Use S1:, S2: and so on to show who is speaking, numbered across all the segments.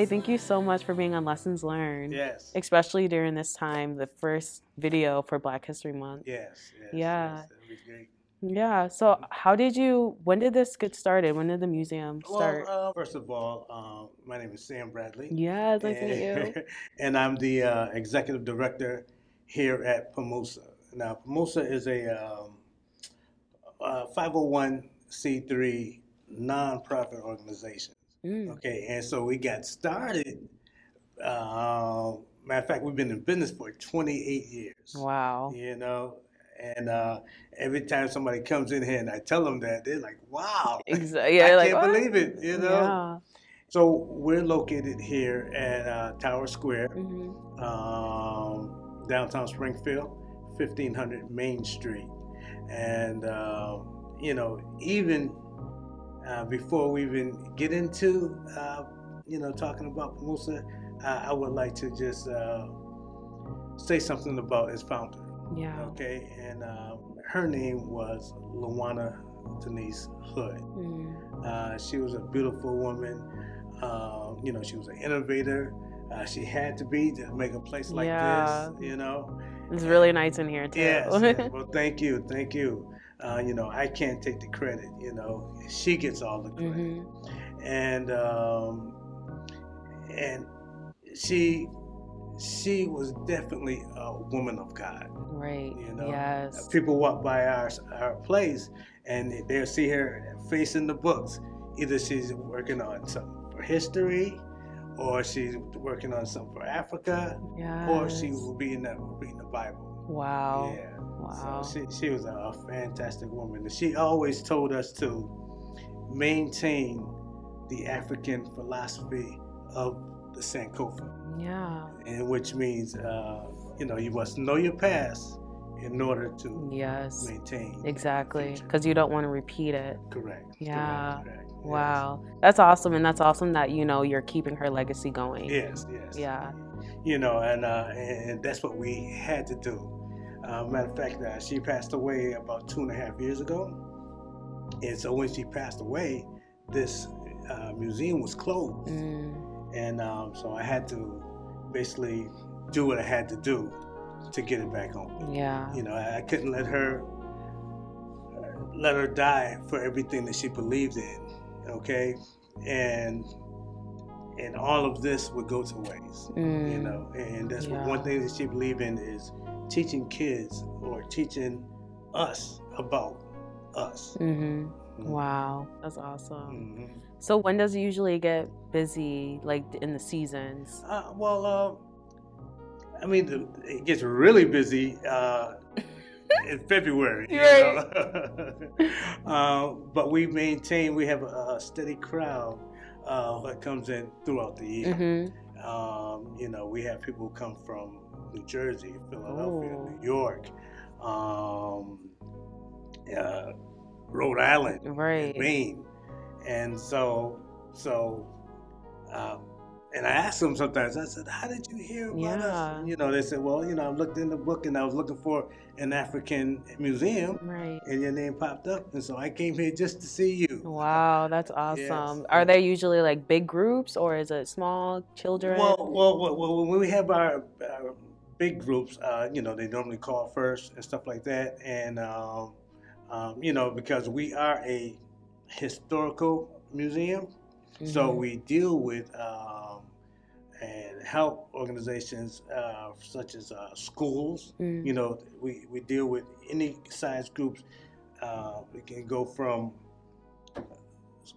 S1: Hi, thank you so much for being on Lessons Learned.
S2: Yes.
S1: Especially during this time, the first video for Black History Month.
S2: Yes. yes
S1: Yeah.
S2: Yes, that'd be great.
S1: Yeah. So, how did you? When did this get started? When did the museum start?
S2: Well, uh, first of all, uh, my name is Sam Bradley.
S1: yeah, nice to meet you.
S2: and, and I'm the uh, executive director here at PAHMUSA. Now, PAHMUSA is a um, uh, 501c3 nonprofit organization.
S1: Mm.
S2: Okay, and so we got started. Uh, matter of fact, we've been in business for 28 years.
S1: Wow.
S2: You know, and uh, every time somebody comes in here and I tell them that, they're like, "Wow,
S1: Exactly. Yeah,
S2: I
S1: like,
S2: can't
S1: "What?"
S2: believe it!" You know.
S1: Yeah.
S2: So we're located here at uh, Tower Square,
S1: hmm
S2: um, downtown Springfield, 1500 Main Street, and uh, you know, even uh, before we even get into, uh, you know, talking about PAHMUSA, uh, I would like to just uh, say something about its founder.
S1: Yeah.
S2: Okay, and uh, her name was Luana Denise Hood.
S1: Mm.
S2: Uh, she was a beautiful woman. Uh, you know, she was an innovator. Uh, she had to be to make a place like
S1: Yeah.
S2: this. You know.
S1: It's really nice in here too.
S2: Yes. yes. Well, thank you, thank you. Uh, you know, I can't take the credit. You know, she gets all the credit,
S1: hmm
S2: and um, and she she was definitely a woman of God.
S1: Right.
S2: You know,
S1: Yes.
S2: People walk by our our place and they'll see her facing the books. Either she's working on something for history, or she's working on something for Africa,
S1: Yes.
S2: or she will be in the reading the Bible.
S1: Wow.
S2: Yeah.
S1: Wow.
S2: So she, she was a, a fantastic woman. And She always told us to maintain the African philosophy of the Sankofa,
S1: yeah.
S2: and which means, uh, you know, you must know your past in order to
S1: Yes.
S2: maintain.
S1: Exactly. Because you don't want to repeat it.
S2: Correct.
S1: Yeah.
S2: Correct, correct. Yes.
S1: Wow. That's awesome. And that's awesome that, you know, you're keeping her legacy going.
S2: Yes, yes.
S1: Yeah.
S2: You know, and uh, and that's what we had to do. Uh, matter of fact, uh, she passed away about two and a half years ago, and so when she passed away, this uh, museum was closed,
S1: Mm.
S2: and um, so I had to basically do what I had to do to get it back on.
S1: Yeah.
S2: You know, I couldn't let her let her die for everything that she believed in. Okay, and and all of this would go to waste. You
S1: Mm.
S2: know, and that's what
S1: Yeah.
S2: one thing that she believed in is teaching kids or teaching us about us.
S1: hmm
S2: Mhm.
S1: Wow. That's awesome.
S2: Mhm.
S1: So when does it usually get busy, like in the seasons?
S2: Uh, well, uh, I mean, the, it gets really busy uh, in February. know. uh, but we maintain, we have a, a steady crowd uh, that comes in throughout the year.
S1: hmm
S2: Um, you know, we have people who come from New Jersey, Philadelphia,
S1: Oh.
S2: New York, um, uh, Rhode Island,
S1: Right.
S2: Maine, and so so. Uh, and I asked them sometimes. I said, "How did you hear about us?" And, you know, they said, "Well, you know, I looked in the book and I was looking for an African museum,
S1: Right.
S2: and your name popped up, and so I came here just to see you."
S1: Wow, that's
S2: Yes.
S1: awesome. Are they usually like big groups or is it small children?
S2: Well, well, well, well, when we have our, our big groups, uh, you know, they normally call first and stuff like that, and um, um, you know, because we are a historical museum, so
S1: Mhm.
S2: we deal with um, and help organizations uh, such as uh, schools.
S1: Mm.
S2: You know, we, we deal with any size groups. Uh, we can go from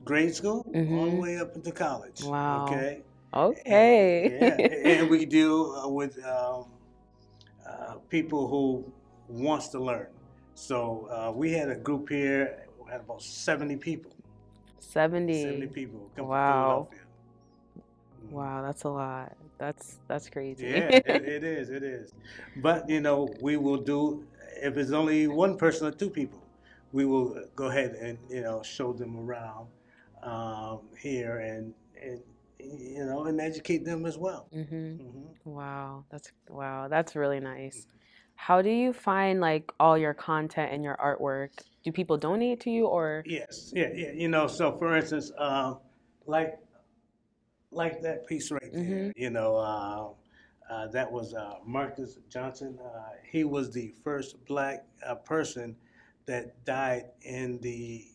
S2: grade school all the
S1: Mhm.
S2: way up into college.
S1: Wow.
S2: Okay.
S1: Okay.
S2: yeah, and we deal uh, with um, uh, people who wants to learn. So uh, we had a group here. We had about seventy people.
S1: 70.
S2: Seventy people come
S1: Wow.
S2: from Philadelphia.
S1: Wow, that's a lot. That's that's crazy.
S2: Yeah, it, it is. It is. But you know, we will do if it's only one person or two people, we will go ahead and you know show them around um, here and and you know and educate them as well.
S1: hmm
S2: hmm
S1: Wow, that's wow, that's really nice. How do you find like all your content and your artwork? Do people donate to you or?
S2: Yes, yeah, yeah. You know, so for instance, um, like like that piece right there.
S1: Mhm.
S2: You know, uh, uh, that was uh, Marcus Johnson. Uh, he was the first black uh, person that died in the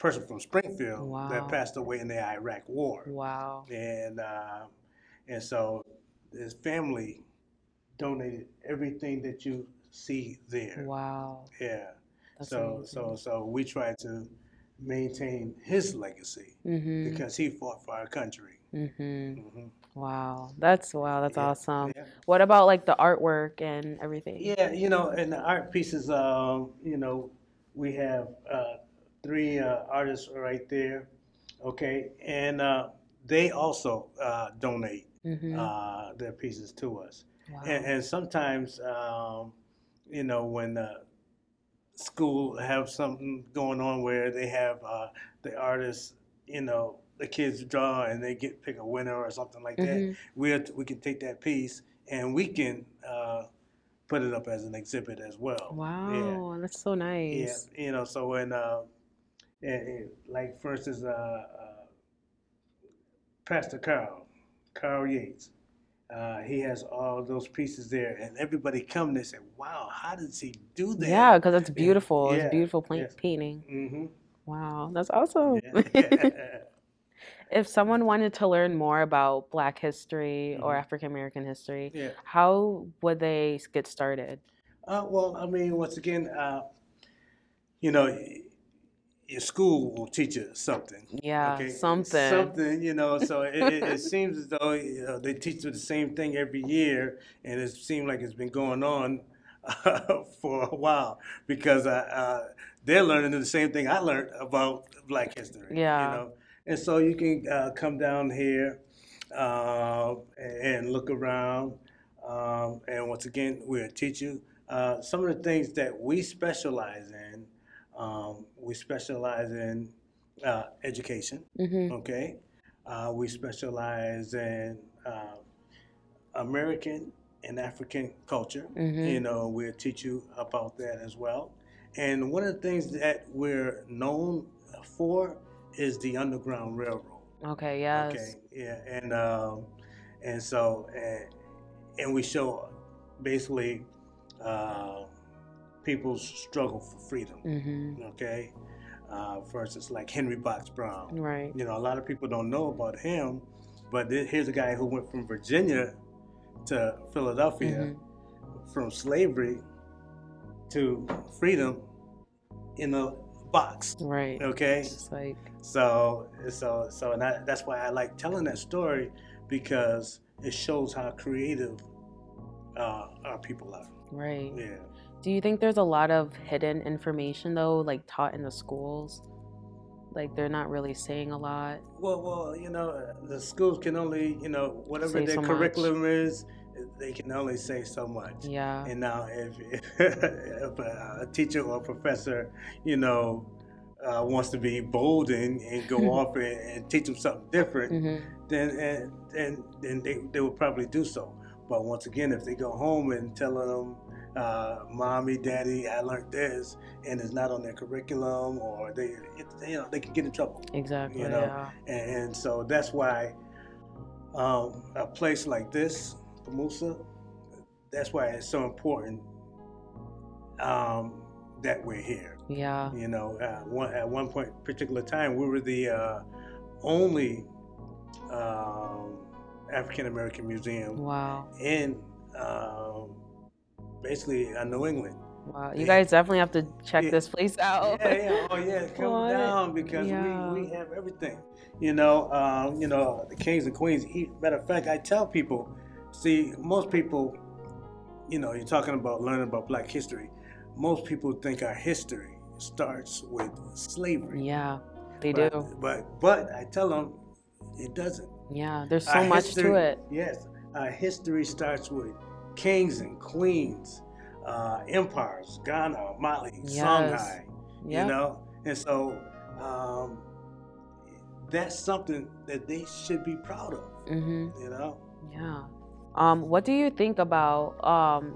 S2: person from Springfield
S1: Wow.
S2: that passed away in the Iraq War,
S1: Wow.
S2: and uh, and so his family donated everything that you see there.
S1: Wow.
S2: Yeah.
S1: That's
S2: so so so we try to maintain his legacy
S1: Mhm.
S2: because he fought for our country.
S1: Mhm.
S2: hmm
S1: Wow. That's wow. That's
S2: Yeah,
S1: awesome.
S2: Yeah.
S1: What about like the artwork and everything?
S2: yeah, you know, and the art pieces, um, you know, we have uh, three uh, artists right there, okay, and uh, they also uh, donate
S1: Mhm.
S2: uh, their pieces to us.
S1: wow.
S2: And, and sometimes, um, you know, when uh, school have something going on where they have uh, the artists, you know, the kids draw and they get pick a winner or something like that.
S1: Mhm.
S2: We we can take that piece and we can uh, put it up as an exhibit as well.
S1: Wow. That's so nice.
S2: Yeah, you know, so when uh, and like for instance, uh, uh, Pastor Carl, Carl Yates. Uh, he has all those pieces there, and everybody come and they say, "Wow, how does he do that?"
S1: Yeah, because it's beautiful.
S2: Yeah,
S1: It's beautiful pla-
S2: yes.
S1: painting.
S2: hmm
S1: Wow, that's awesome.
S2: Yeah.
S1: if someone wanted to learn more about Black history or
S2: Mhm.
S1: African American history,
S2: yeah.
S1: how would they get started?
S2: Uh, well, I mean, once again, uh, you know, your school will teach you something.
S1: Yeah,
S2: Okay,
S1: something.
S2: Something, you know. So it, it, it seems as though you know, they teach you the same thing every year, and it seems like it's been going on for a while because uh, uh, they're learning the same thing I learned about Black history.
S1: Yeah.
S2: You know, and so you can uh, come down here uh, and look around, um, and once again, we'll teach you uh, some of the things that we specialize in. Um, we specialize in uh, education.
S1: hmm
S2: Okay, uh, we specialize in uh, American and African culture.
S1: hmm
S2: You know, we'll teach you about that as well. And one of the things that we're known for is the Underground Railroad.
S1: Okay, yes.
S2: Okay, yeah, and um, and so and, and we show basically uh, people's struggle for freedom.
S1: hmm
S2: Okay, uh, for instance, like Henry Box Brown.
S1: Right.
S2: You know, a lot of people don't know about him, but th- here's a guy who went from Virginia to Philadelphia,
S1: Mhm.
S2: from slavery to freedom in a box.
S1: Right.
S2: Okay,
S1: Just like,
S2: so so so, and I, that's why I like telling that story because it shows how creative uh, our people are.
S1: right.
S2: Yeah.
S1: Do you think there's a lot of hidden information though, like taught in the schools? Like they're not really saying a lot.
S2: Well, well, you know, the schools can only, you know, whatever
S1: Say
S2: their
S1: so much.
S2: curriculum is, they can only say so much.
S1: Yeah.
S2: And now, if, if a, teacher or a professor, you know, uh, wants to be bold and, and go off and, and teach them something different,
S1: hmm
S2: then and, and then they, they will probably do so. But once again, if they go home and telling them, uh, "Mommy, Daddy, I learned this," and it's not on their curriculum, or they, it, you know, they can get in trouble.
S1: Exactly.
S2: You know,
S1: yeah.
S2: And, and so that's why um, a place like this, PAHMUSA, that's why it's so important um, that we're here.
S1: Yeah.
S2: You know, uh, one, at one point, particular time, we were the uh, only um, African American museum
S1: Wow.
S2: in um, basically uh, New England.
S1: Wow. You
S2: Yeah.
S1: guys definitely have to check
S2: Yeah.
S1: this place out.
S2: Yeah, yeah, oh yeah, come
S1: What?
S2: down because
S1: Yeah.
S2: we, we have everything. You know, um, you know, the kings and queens. Matter of fact, I tell people, see, most people, you know, you're talking about learning about Black history. Most people think our history starts with slavery.
S1: Yeah. They
S2: but,
S1: do.
S2: But but I tell them it doesn't.
S1: Yeah. There's so
S2: Our
S1: much
S2: history-
S1: to it.
S2: Yes, our history starts with kings and queens, uh, empires, Ghana, Mali,
S1: Yes.
S2: Songhai
S1: Yeah.
S2: you know and so um, that's something that they should be proud of
S1: hmm
S2: you know
S1: Yeah. Um, what do you think about um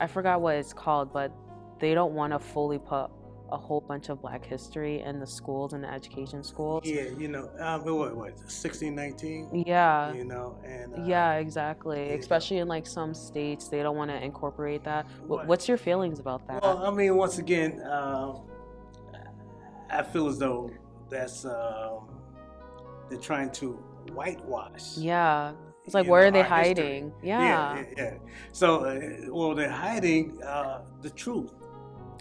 S1: I forgot what it's called, but they don't want to fully put a whole bunch of Black history in the schools and the education schools.
S2: Yeah, you know, um, what what sixteen nineteen.
S1: Yeah.
S2: You know, and uh,
S1: Yeah, exactly. Especially in like some states, they don't want to incorporate that. Wh-
S2: Right.
S1: What's your feelings about that?
S2: Well, I mean, once again, um, I feel as though that's um, they're trying to whitewash.
S1: yeah. It's like, where
S2: know,
S1: are they hiding?
S2: Yeah,
S1: Yeah.
S2: yeah. yeah. So, uh, well, they're hiding uh, the truth.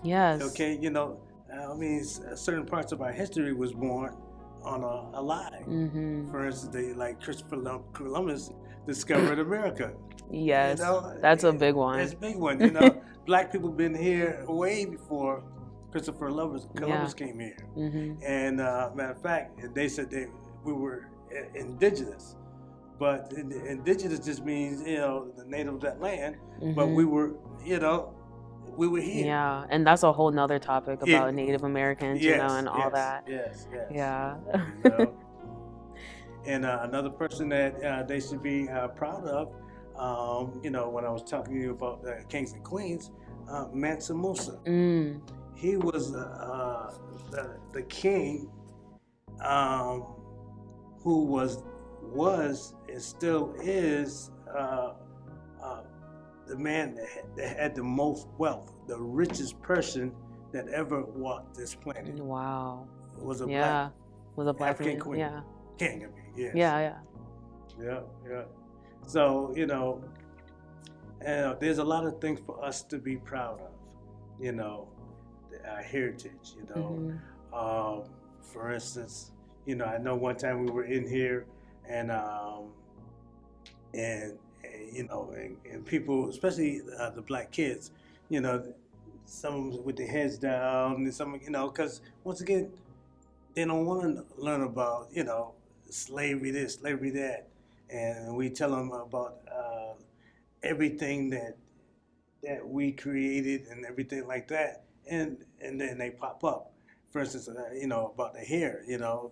S1: Yes.
S2: Okay, you know, I mean, certain parts of our history was born on a, a lie.
S1: Mm-hmm.
S2: For instance, they, like Christopher Columbus discovered America.
S1: Yes.
S2: You know,
S1: That's a big one.
S2: It's a big one. You know, black people been here way before Christopher Columbus, Columbus came here.
S1: Mm-hmm.
S2: And uh, matter of fact, they said they we were indigenous, but indigenous just means you know the native of that land. But we were, you know, we were here.
S1: Yeah, and that's a whole nother topic about
S2: Yeah.
S1: Native Americans, you know, and all that.
S2: Yes, yes.
S1: Yeah.
S2: You know? and uh, another person that uh, they should be uh, proud of, um, you know, when I was talking to you about the kings and queens, uh, Mansa Musa.
S1: mm.
S2: He was uh, the, the king um, who was was and still is uh, uh, the man that had, the most wealth, the richest person that ever walked this planet.
S1: Wow.
S2: Was a
S1: Yeah. Was a black
S2: African queen.
S1: Yeah.
S2: king. I mean, yes.
S1: Yeah. Yeah.
S2: Yeah, yeah. So, you know, uh, there's a lot of things for us to be proud of, you know, our heritage, you know.
S1: Mhm.
S2: Um, for instance, you know, I know one time we were in here and, um, and, and you know, and, and people, especially uh, the black kids, you know, some of them with their heads down and some, you know, because once again, they don't want to learn about, you know, slavery this, slavery that. And we tell them about uh, everything that that we created and everything like that. And and then they pop up. For instance, uh, you know, about the hair, you know,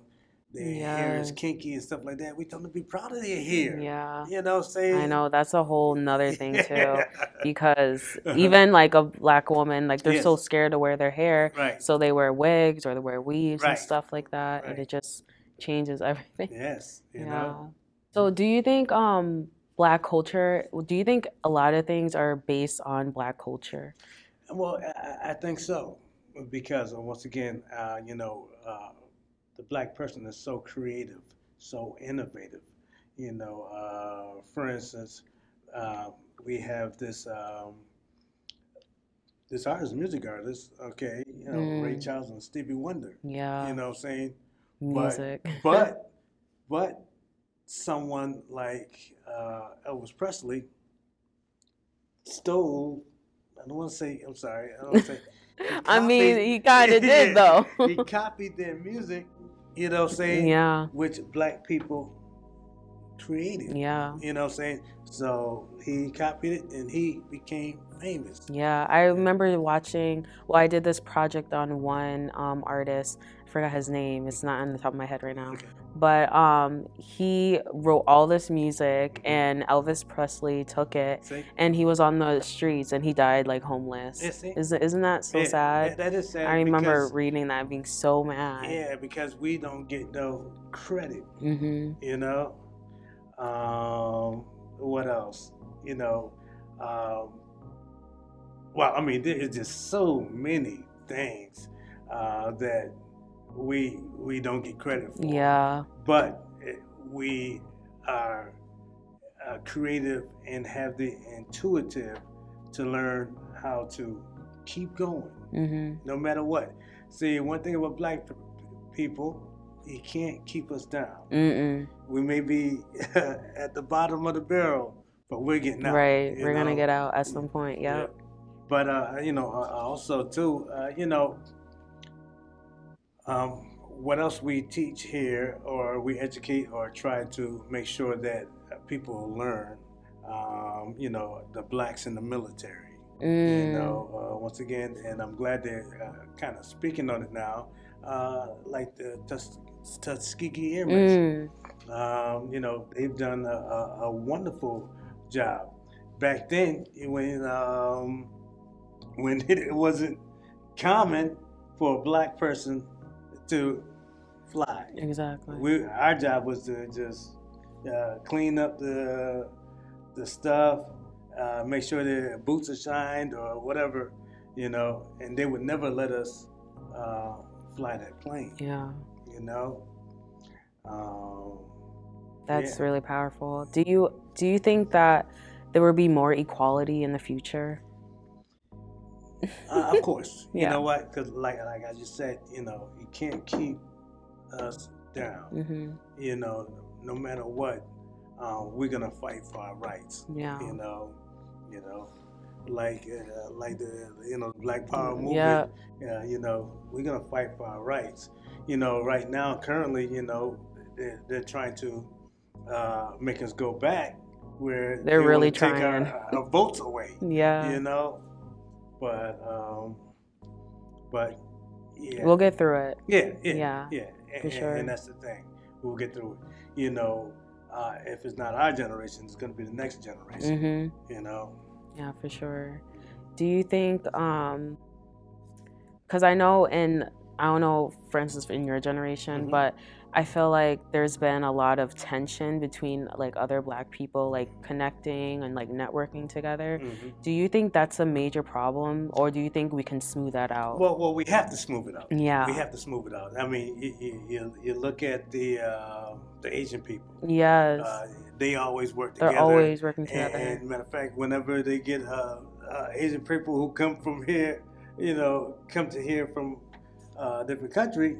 S2: their hair is kinky and stuff like that. We tell them to be proud of their hair.
S1: Yeah.
S2: You know, say I'm saying?
S1: I know that's a whole nother thing too. Because
S2: Uh-huh.
S1: even like a black woman, like they're so scared to wear their hair,
S2: Right.
S1: so they wear wigs or they wear weaves and stuff like that, and it just changes everything.
S2: Yes. You
S1: yeah.
S2: know.
S1: So do you think um black culture? Do you think a lot of things are based on black culture?
S2: Well, I- I, I think so because uh, once again, uh, you know, uh, the black person is so creative, so innovative. You know, uh, for instance, uh, we have this um, this artist, music artist, okay, you know, Ray
S1: Mm.
S2: Charles and Stevie Wonder.
S1: Yeah.
S2: You know, what I'm saying,
S1: music.
S2: but but but someone like uh, Elvis Presley stole. I don't want to say. I'm sorry. I don't want to say.
S1: I mean, he kind of did though.
S2: he copied their music. You know, what I'm saying
S1: yeah.
S2: which black people created.
S1: Yeah.
S2: You know, what I'm saying so he copied it and he became famous.
S1: Yeah, I remember watching. Well, I did this project on one um, artist. I forgot his name. It's not on the top of my head right now.
S2: Okay.
S1: But um, he wrote all this music, and Elvis Presley took it,
S2: See?
S1: and he was on the streets, and he died like homeless.
S2: Yeah?
S1: Isn't isn't that so
S2: Yeah,
S1: sad?
S2: that- that is sad.
S1: I remember reading that, being so mad.
S2: yeah, because we don't get no credit.
S1: hmm
S2: you know um what else you know um well i mean there is just so many things uh that we we don't get credit for
S1: Yeah.
S2: but we are uh, creative and have the intuitive to learn how to keep going
S1: hmm
S2: no matter what see one thing about black people you can't keep us down
S1: Mm-mm.
S2: we may be at the bottom of the barrel, but we're getting out.
S1: Right. We're gonna get out at some point. Yeah.
S2: But uh, you know, uh, also too, uh, you know, um, what else we teach here, or we educate, or try to make sure that uh, people learn. Um, you know, the blacks in the military. You
S1: Mm.
S2: know, uh, once again, and I'm glad they're uh, kind of speaking on it now, uh, like the Tus- Tuskegee Airmen.
S1: Mm.
S2: Um, you know, they've done a, a, a wonderful job. Back then, when um, when it wasn't common for a black person to fly.
S1: Exactly.
S2: We our job was to just uh, clean up the the stuff, uh, make sure their boots are shined or whatever, you know, and they would never let us uh, fly that plane,
S1: yeah.
S2: you know. Um,
S1: That's
S2: Yeah.
S1: really powerful. Do you do you think that there will be more equality in the future?
S2: Uh, of course, you
S1: Yeah.
S2: know what? Because like like I just said, you know, you can't keep us down.
S1: hmm
S2: You know, no matter what, uh, we're gonna fight for our rights.
S1: Yeah.
S2: you know, you know, like uh, like the you know Black Power movement.
S1: Yeah.
S2: Yeah, you know, we're gonna fight for our rights. You know, right now, currently, you know, they're, they're trying to uh, make us go back where
S1: They're
S2: they
S1: really
S2: wanna take our, our votes away.
S1: Yeah.
S2: You know, but um, but yeah,
S1: We'll get through it.
S2: yeah, yeah,
S1: Yeah,
S2: yeah, and,
S1: for sure.
S2: and that's the thing. We'll get through it. You know, uh, if it's not our generation, it's gonna be the next generation.
S1: hmm
S2: You know.
S1: Yeah, for sure. Do you think um cuz I know in I don't know for instance in your generation,
S2: Mhm.
S1: but I feel like there's been a lot of tension between like other black people like connecting and like networking together.
S2: Mhm.
S1: Do you think that's a major problem or do you think we can smooth that out?
S2: Well, well, we have to smooth it out.
S1: yeah.
S2: We have to smooth it out. I mean, you, you, you, look at the uh, the Asian people.
S1: yes.
S2: Uh, they always work together.
S1: They're always working
S2: and,
S1: together.
S2: and matter of fact, whenever they get uh, uh, Asian people who come from here, you know, come to here from uh, a different country,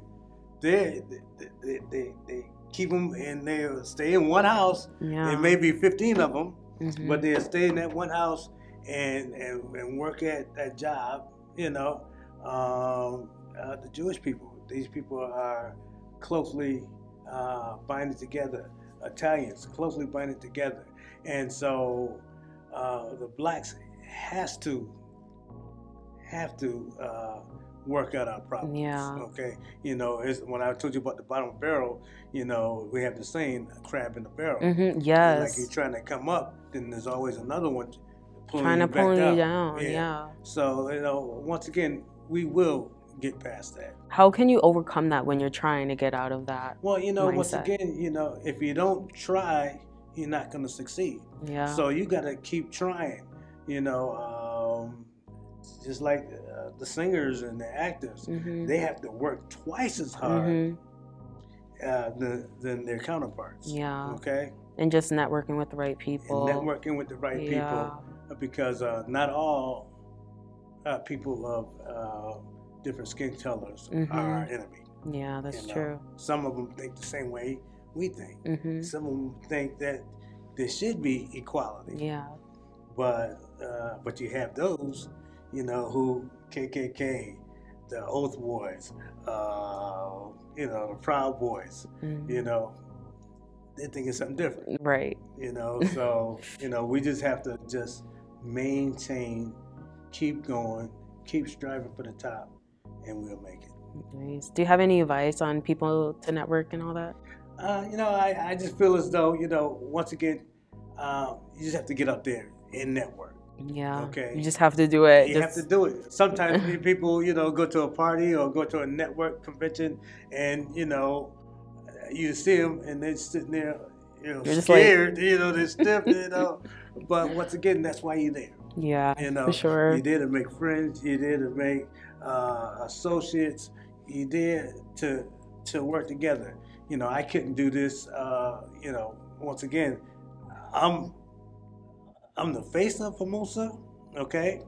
S2: they they, they, they, they keep them and they stay in one house.
S1: yeah.
S2: There may be 15 of them,
S1: Mhm.
S2: but they'll stay in that one house and, and, and work at that job, you know. Um, uh, the Jewish people, these people are closely uh, binded together. Italians closely binded together, and so uh, the blacks has to have to uh, work out our problems.
S1: Yeah.
S2: Okay. You know, it's, when I told you about the bottom barrel, you know, we have the saying "crab in the barrel."
S1: Mhm,
S2: Like
S1: Yes.
S2: you're trying to come up, then there's always another one pulling
S1: Trying to pull you
S2: down.
S1: down.
S2: Yeah.
S1: yeah.
S2: So you know, once again, we will get past that.
S1: How can you overcome that when you're trying to get out of that?
S2: Well, you know, once again, you know, if you don't try, you're not going to succeed.
S1: Yeah.
S2: So you got to keep trying. You know, um, just like uh, the singers and the actors,
S1: Mhm.
S2: they have to work twice as hard
S1: Mhm.
S2: uh, than, than their counterparts.
S1: Yeah.
S2: Okay.
S1: And just networking with the right people.
S2: And networking with the right
S1: yeah.
S2: people. because uh, not all uh, people of uh, different skin colors
S1: Mhm.
S2: are our enemy.
S1: Yeah, that's
S2: you know.
S1: true.
S2: Some of them think the same way we think.
S1: hmm
S2: Some of them think that there should be equality,
S1: Yeah.
S2: but uh, but you have those, you know, who KKK, the Oath Boys, uh, you know, the Proud Boys,
S1: Mhm.
S2: you know, they think it's something different.
S1: Right.
S2: you know so you know we just have to just maintain keep going keep striving for the top and we'll make it
S1: Nice. Do you have any advice on people to network and all that?
S2: uh, you know I, I just feel as though you know once again uh, you just have to get up there and network
S1: Yeah.
S2: Okay.
S1: You just have to do it.
S2: you
S1: just,
S2: have to do it sometimes people you know go to a party or go to a network convention and you know you see them and they're sitting there you know
S1: You're just like-
S2: scared you know they're stiff you know but once again that's why you're there
S1: Yeah.
S2: You know,
S1: for sure.
S2: you did to make friends. You did to make uh, associates. You did to to work together. You know, I couldn't do this. Uh, you know, once again, I'm I'm the face of PAHMUSA, okay,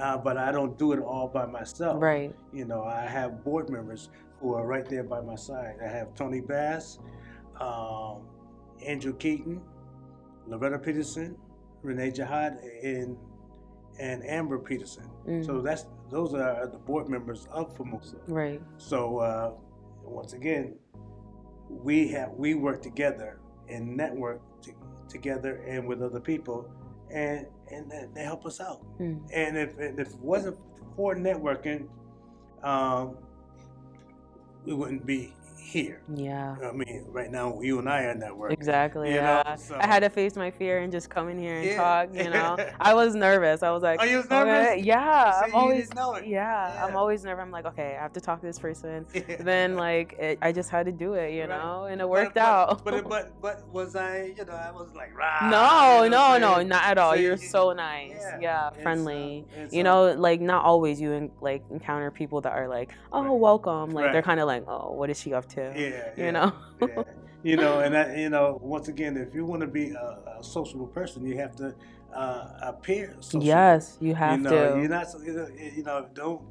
S2: uh, but I don't do it all by myself.
S1: Right.
S2: You know, I have board members who are right there by my side. I have Tony Bass, um, Andrew Keaton, Loretta Peterson, Renee Jihad, and and Amber Peterson.
S1: Mm.
S2: So that's those are the board members of PAHMUSA.
S1: right.
S2: So uh, once again, we have we work together and network to, together and with other people, and and they- help us out.
S1: Mm.
S2: And if and if it wasn't for networking, um, we wouldn't be here.
S1: Yeah.
S2: I mean, right now you and I are networking.
S1: Exactly.
S2: You know,
S1: Yeah.
S2: so-
S1: I had to face my fear and just come in here and
S2: Yeah.
S1: talk. You know, I was nervous. I was like,
S2: Oh, you
S1: okay,
S2: nervous?
S1: Yeah.
S2: See,
S1: I'm always.
S2: it.
S1: Yeah, I'm always nervous. I'm like, okay, I have to talk to this person. then like, it, I just had to do it. You
S2: Right.
S1: know, and it worked
S2: but,
S1: out.
S2: But, but but was I? You know, I was like, rah.
S1: no,
S2: you know
S1: no, no, not at all.
S2: So
S1: You're
S2: you-
S1: so nice.
S2: yeah,
S1: Yeah,
S2: so-
S1: friendly. you
S2: so-
S1: know, like not always you like encounter people that are like, oh,
S2: Right.
S1: welcome. Like they're kind of like, oh, what is she up to?
S2: Yeah,
S1: You
S2: yeah,
S1: know.
S2: yeah. You know, and that, you know, once again, if you want to be a, a sociable person, you have to uh, appear sociable.
S1: Yes, you have
S2: you know,
S1: to.
S2: You're not, you know, don't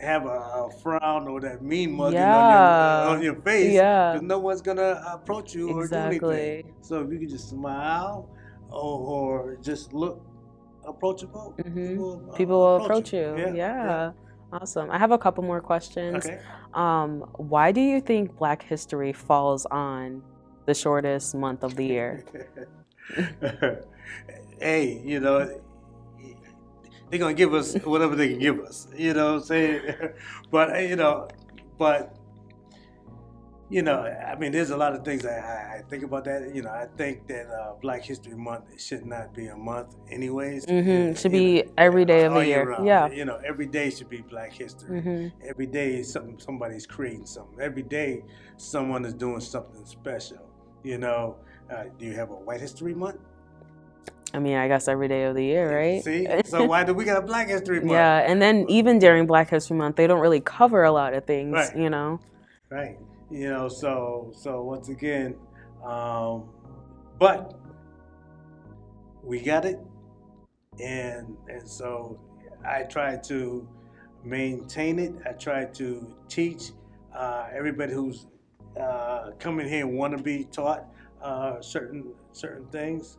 S2: have a, a frown or that mean mugging
S1: Yeah.
S2: on, your, on your face.
S1: Yeah.
S2: Because no one's gonna approach you or do anything.
S1: Exactly.
S2: So if you can just smile or, or just look approachable,
S1: Mhm.
S2: people, uh,
S1: People will approach you.
S2: Yeah.
S1: Yeah. Awesome. I have a couple more questions.
S2: Okay.
S1: Um, why do you think Black History falls on the shortest month of the year?
S2: hey, you know, they're gonna give us whatever they can give us. You know what I'm saying? but you know, but you know, I mean, there's a lot of things I, I think about that. You know, I think that uh, Black History Month should not be a month, anyways.
S1: Mm-hmm.
S2: It-
S1: Should be
S2: know,
S1: every day of the
S2: year
S1: year. Yeah.
S2: You know, every day should be Black History.
S1: Mm-hmm.
S2: Every day is something somebody's creating something. Every day someone is doing something special. You know, uh, do you have a White History Month?
S1: I mean, I guess every day of the year, right?
S2: See, so why do we got a Black History Month?
S1: yeah, and then even during Black History Month, they don't really cover a lot of things,
S2: Right.
S1: you know?
S2: Right. You know, so so once again, um, but we got it, and and so I try to maintain it. I try to teach uh, everybody who's uh, coming here want to be taught uh, certain certain things,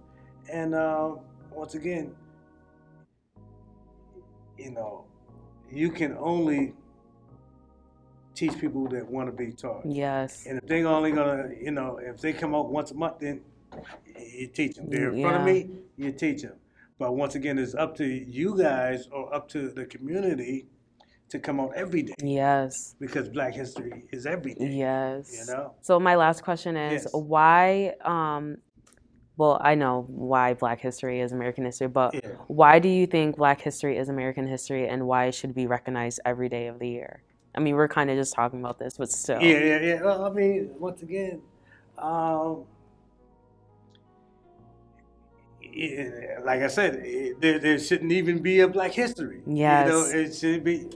S2: and uh, once again, you know, you can only teach people that want to be taught.
S1: Yes.
S2: And if they're only gonna, you know, if they come out once a month, then you teach them. They're in front of me, you teach them. But once again, it's up to you guys or up to the community to come out every day
S1: Yes.
S2: because Black History is every day.
S1: Yes.
S2: You know?
S1: So my last question is
S2: Yes.
S1: why um well, I know why Black history is American history, but
S2: Yeah.
S1: why do you think Black history is American history and why it should be recognized every day of the year? I mean, we're kind of just talking about this, but still.
S2: Yeah, yeah, yeah. Well, I mean, once again, um, yeah, like I said, it, there, there shouldn't even be a Black History.
S1: Yes.
S2: You know, it should be.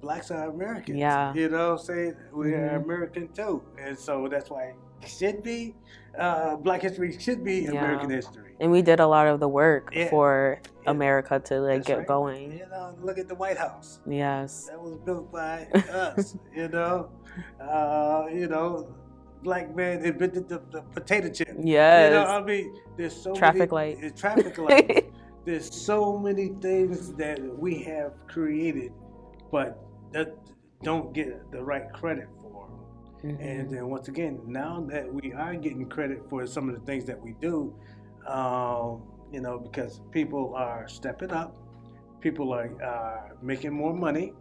S2: Blacks are Americans.
S1: Yeah.
S2: You know what I'm saying? We are
S1: Mhm.
S2: American too. And so that's why should be. Uh, Black history should be
S1: Yeah.
S2: American history.
S1: And we did a lot of the work
S2: Yeah.
S1: for
S2: Yeah.
S1: America to like
S2: That's
S1: get
S2: right.
S1: going.
S2: You know, look at the White House.
S1: Yes.
S2: That was built by us, you know. Uh, you know, black man invented the, the potato chip.
S1: Yes.
S2: You know, I mean, there's so
S1: Traffic
S2: many,
S1: light.
S2: Traffic light. there's so many things that we have created, but that don't get the right credit
S1: Mhm.
S2: And then once again, now that we are getting credit for some of the things that we do, um, you know, because people are stepping up, people are uh, making more money.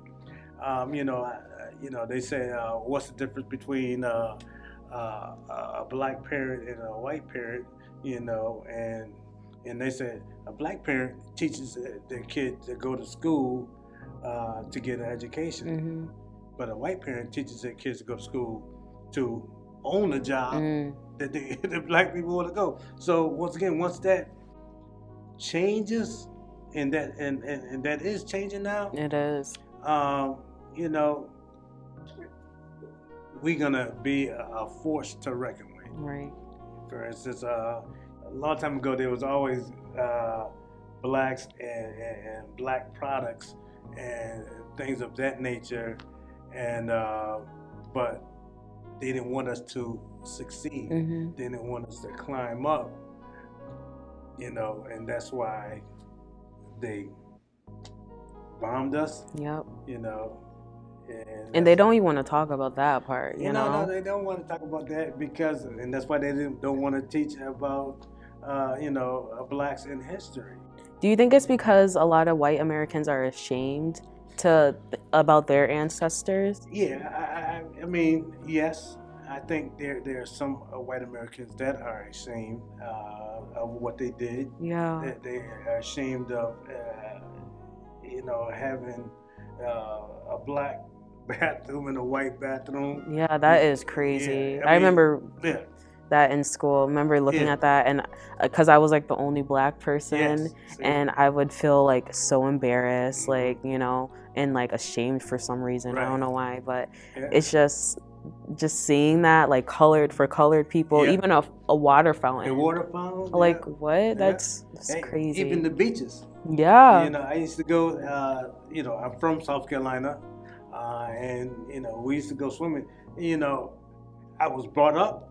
S2: Um, you know, uh, you know, they say, uh, what's the difference between uh, uh, a black parent and a white parent? You know, and and they said a black parent teaches their kid to go to school uh, to get an education
S1: Mhm.
S2: But a white parent teaches their kids to go to school to own a job
S1: Mm.
S2: that the, the black people want to go. So once again, once that changes, and that and, and, and that is changing now,
S1: It is.
S2: um, you know, we're gonna be a, a force to reckon with.
S1: Right.
S2: For instance, uh, a long time ago, there was always uh, blacks and, and, and black products and things of that nature, and uh, but they didn't want us to succeed.
S1: hmm
S2: They didn't want us to climb up, you know, and that's why they bombed us,
S1: Yep.
S2: you know. And,
S1: And they don't even want to talk about that part, you
S2: know, no, they don't want to talk about that because, and that's why they didn't, don't want to teach about, uh, you know, uh, blacks in history.
S1: Do you think it's because a lot of white Americans are ashamed to about their ancestors?
S2: Yeah, I, I, I mean, yes, I think there there are some uh, white Americans that are ashamed uh, of what they did.
S1: Yeah.
S2: That they are ashamed of, uh, you know, having uh, a black bathroom and a white bathroom.
S1: Yeah, that is crazy.
S2: Yeah, I
S1: I,
S2: mean-
S1: remember
S2: Yeah.
S1: That in school. I remember looking
S2: Yeah.
S1: at that and because I was like the only black person
S2: Yes.
S1: And I would feel like so embarrassed,
S2: Mhm.
S1: like, you know, and like ashamed for some reason. I don't know why, but
S2: Yeah.
S1: it's just just seeing that like colored for colored people,
S2: Yeah.
S1: even a, a water fountain.
S2: a water fountain.
S1: like what? That's that's
S2: Hey,
S1: crazy.
S2: Even the beaches.
S1: yeah.
S2: You know, I used to go. Uh, you know, I'm from South Carolina, uh, and you know, we used to go swimming. You know, I was brought up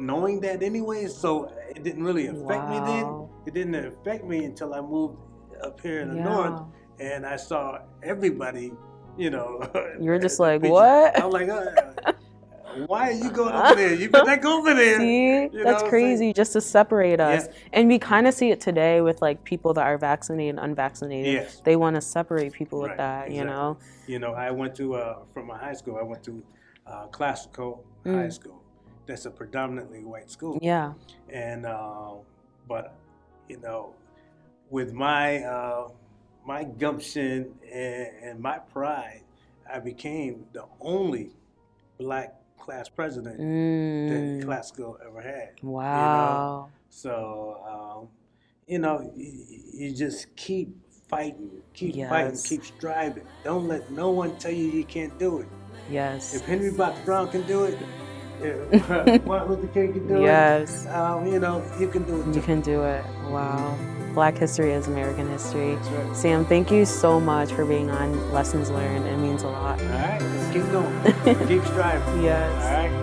S2: knowing that anyway, so it didn't really affect me then. It didn't affect me until I moved up here in the
S1: Yeah.
S2: north, and I saw everybody. You know,
S1: You were
S2: at
S1: just like, what?
S2: I'm like, uh, why are you going over there? You go over there.
S1: See,
S2: You know
S1: that's crazy just to separate us.
S2: Yeah.
S1: And we kind of see it today with like people that are vaccinated and unvaccinated.
S2: Yes.
S1: They want to separate people with
S2: Right,
S1: that, you know?
S2: You know, I went to uh, from my high school. I went to uh, classical high
S1: Mm.
S2: school. That's a predominantly white school.
S1: Yeah.
S2: And uh, but you know, with my uh, my gumption and, and my pride, I became the only black class president that
S1: Mm.
S2: classical ever had.
S1: Wow.
S2: So, um, you know, you, you just keep fighting, keep fighting, keep striving. Don't let no one tell you you can't do it.
S1: Yes.
S2: If Henry Box Brown can do it, Martin Luther King can do
S1: Yes.
S2: it, um, you know, you can do it
S1: You can do it. Wow. Black history is American history.
S2: Right.
S1: Sam, thank you so much for being on Lessons Learned. It means a lot.
S2: All right, keep going. keep striving.
S1: Yes.
S2: All right.